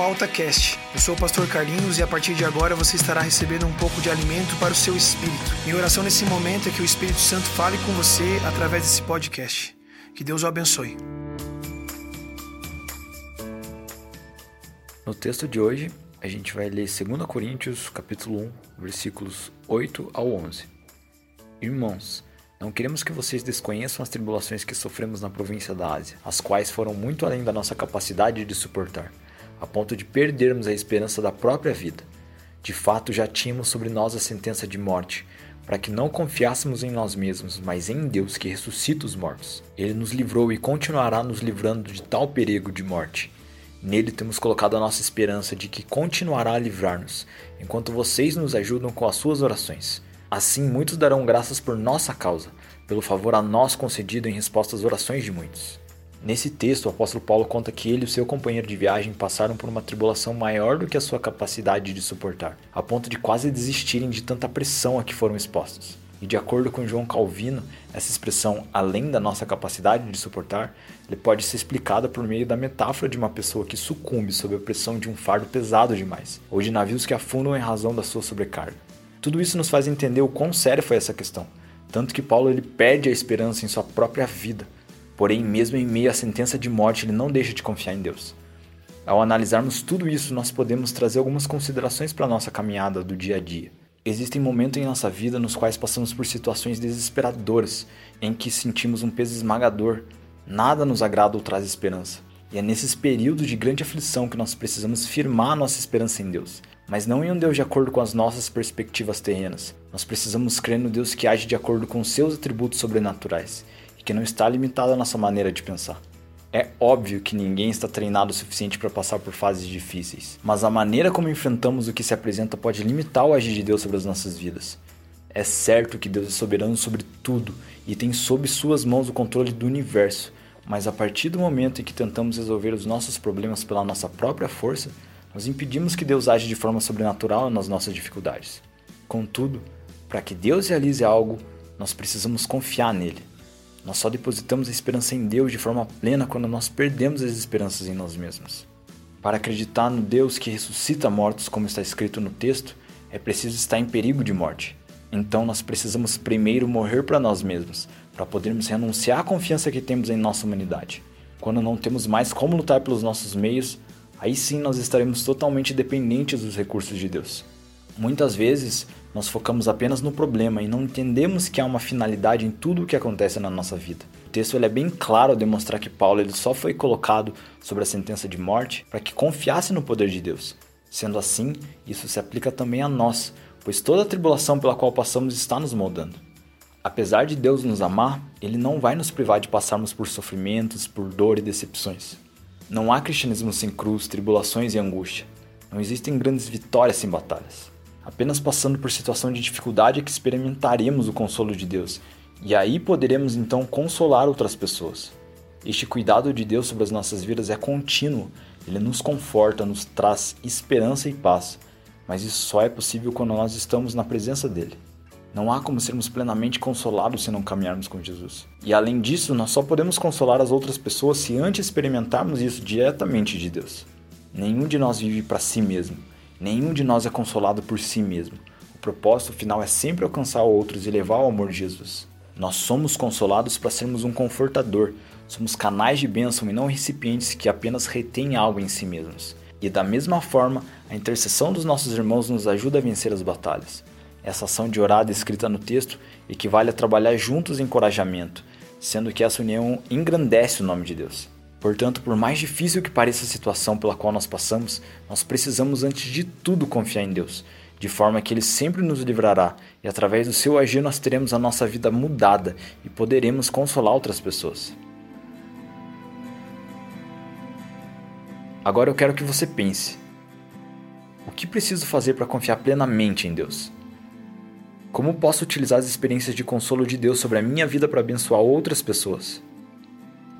ao AltaCast. Eu sou o pastor Carlinhos e a partir de agora você estará recebendo um pouco de alimento para o seu espírito. Minha oração nesse momento é que o Espírito Santo fale com você através desse podcast. Que Deus o abençoe. No texto de hoje, a gente vai ler 2 Coríntios, capítulo 1, versículos 8 ao 11. Irmãos, não queremos que vocês desconheçam as tribulações que sofremos na província da Ásia, as quais foram muito além da nossa capacidade de suportar, a ponto de perdermos a esperança da própria vida. De fato, já tínhamos sobre nós a sentença de morte, para que não confiássemos em nós mesmos, mas em Deus que ressuscita os mortos. Ele nos livrou e continuará nos livrando de tal perigo de morte. Nele temos colocado a nossa esperança de que continuará a livrar-nos, enquanto vocês nos ajudam com as suas orações. Assim, muitos darão graças por nossa causa, pelo favor a nós concedido em resposta às orações de muitos. Nesse texto, o apóstolo Paulo conta que ele e seu companheiro de viagem passaram por uma tribulação maior do que a sua capacidade de suportar, a ponto de quase desistirem de tanta pressão a que foram expostos. E de acordo com João Calvino, essa expressão além da nossa capacidade de suportar, ele pode ser explicada por meio da metáfora de uma pessoa que sucumbe sob a pressão de um fardo pesado demais, ou de navios que afundam em razão da sua sobrecarga. Tudo isso nos faz entender o quão séria foi essa questão, tanto que Paulo ele perde a esperança em sua própria vida. Porém, mesmo em meio à sentença de morte, ele não deixa de confiar em Deus. Ao analisarmos tudo isso, nós podemos trazer algumas considerações para a nossa caminhada do dia a dia. Existem momentos em nossa vida nos quais passamos por situações desesperadoras, em que sentimos um peso esmagador, nada nos agrada ou traz esperança. E é nesses períodos de grande aflição que nós precisamos firmar nossa esperança em Deus, mas não em um Deus de acordo com as nossas perspectivas terrenas. Nós precisamos crer no Deus que age de acordo com seus atributos sobrenaturais que não está limitado à nossa maneira de pensar. É óbvio que ninguém está treinado o suficiente para passar por fases difíceis, mas a maneira como enfrentamos o que se apresenta pode limitar o agir de Deus sobre as nossas vidas. É certo que Deus é soberano sobre tudo e tem sob suas mãos o controle do universo, mas a partir do momento em que tentamos resolver os nossos problemas pela nossa própria força, nós impedimos que Deus age de forma sobrenatural nas nossas dificuldades. Contudo, para que Deus realize algo, nós precisamos confiar nele. Nós só depositamos a esperança em Deus de forma plena quando nós perdemos as esperanças em nós mesmos. Para acreditar no Deus que ressuscita mortos, como está escrito no texto, é preciso estar em perigo de morte. Então nós precisamos primeiro morrer para nós mesmos, para podermos renunciar à confiança que temos em nossa humanidade. Quando não temos mais como lutar pelos nossos meios, aí sim nós estaremos totalmente dependentes dos recursos de Deus. Muitas vezes nós focamos apenas no problema e não entendemos que há uma finalidade em tudo o que acontece na nossa vida. O texto é bem claro ao demonstrar que Paulo ele só foi colocado sobre a sentença de morte para que confiasse no poder de Deus. Sendo assim, isso se aplica também a nós, pois toda a tribulação pela qual passamos está nos moldando. Apesar de Deus nos amar, Ele não vai nos privar de passarmos por sofrimentos, por dor e decepções. Não há cristianismo sem cruz, tribulações e angústia. Não existem grandes vitórias sem batalhas. Apenas passando por situação de dificuldade é que experimentaremos o consolo de Deus, e aí poderemos então consolar outras pessoas. Este cuidado de Deus sobre as nossas vidas é contínuo, ele nos conforta, nos traz esperança e paz, mas isso só é possível quando nós estamos na presença dele. Não há como sermos plenamente consolados se não caminharmos com Jesus. E além disso, nós só podemos consolar as outras pessoas se antes experimentarmos isso diretamente de Deus. Nenhum de nós vive para si mesmo. Nenhum de nós é consolado por si mesmo. O propósito final é sempre alcançar outros e levar ao amor de Jesus. Nós somos consolados para sermos um confortador. Somos canais de bênção e não recipientes que apenas retêm algo em si mesmos. E da mesma forma, a intercessão dos nossos irmãos nos ajuda a vencer as batalhas. Essa ação de orar descrita no texto equivale a trabalhar juntos em encorajamento, sendo que essa união engrandece o nome de Deus. Portanto, por mais difícil que pareça a situação pela qual nós passamos, nós precisamos antes de tudo confiar em Deus, de forma que Ele sempre nos livrará e através do seu agir nós teremos a nossa vida mudada e poderemos consolar outras pessoas. Agora eu quero que você pense: o que preciso fazer para confiar plenamente em Deus? Como posso utilizar as experiências de consolo de Deus sobre a minha vida para abençoar outras pessoas?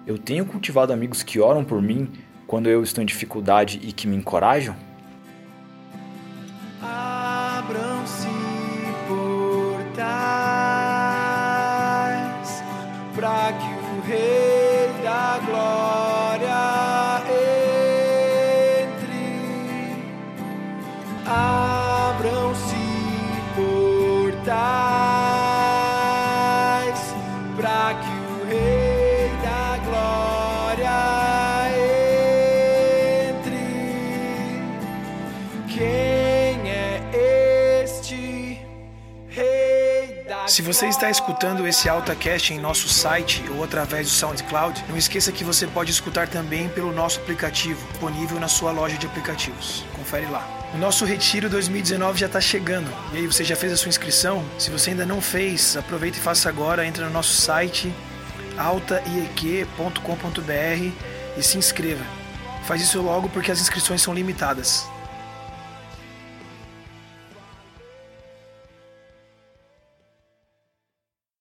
Eu tenho cultivado amigos que oram por mim quando eu estou em dificuldade e que me encorajam? Abram-se portais para que o Rei da Glória entre. Abram-se portais para que o Rei Se você está escutando esse AltaCast em nosso site ou através do SoundCloud, não esqueça que você pode escutar também pelo nosso aplicativo, disponível na sua loja de aplicativos. Confere lá. O nosso Retiro 2019 já está chegando. E aí, você já fez a sua inscrição? Se você ainda não fez, aproveita e faça agora. Entra no nosso site altaiq.com.br e se inscreva. Faz isso logo porque as inscrições são limitadas.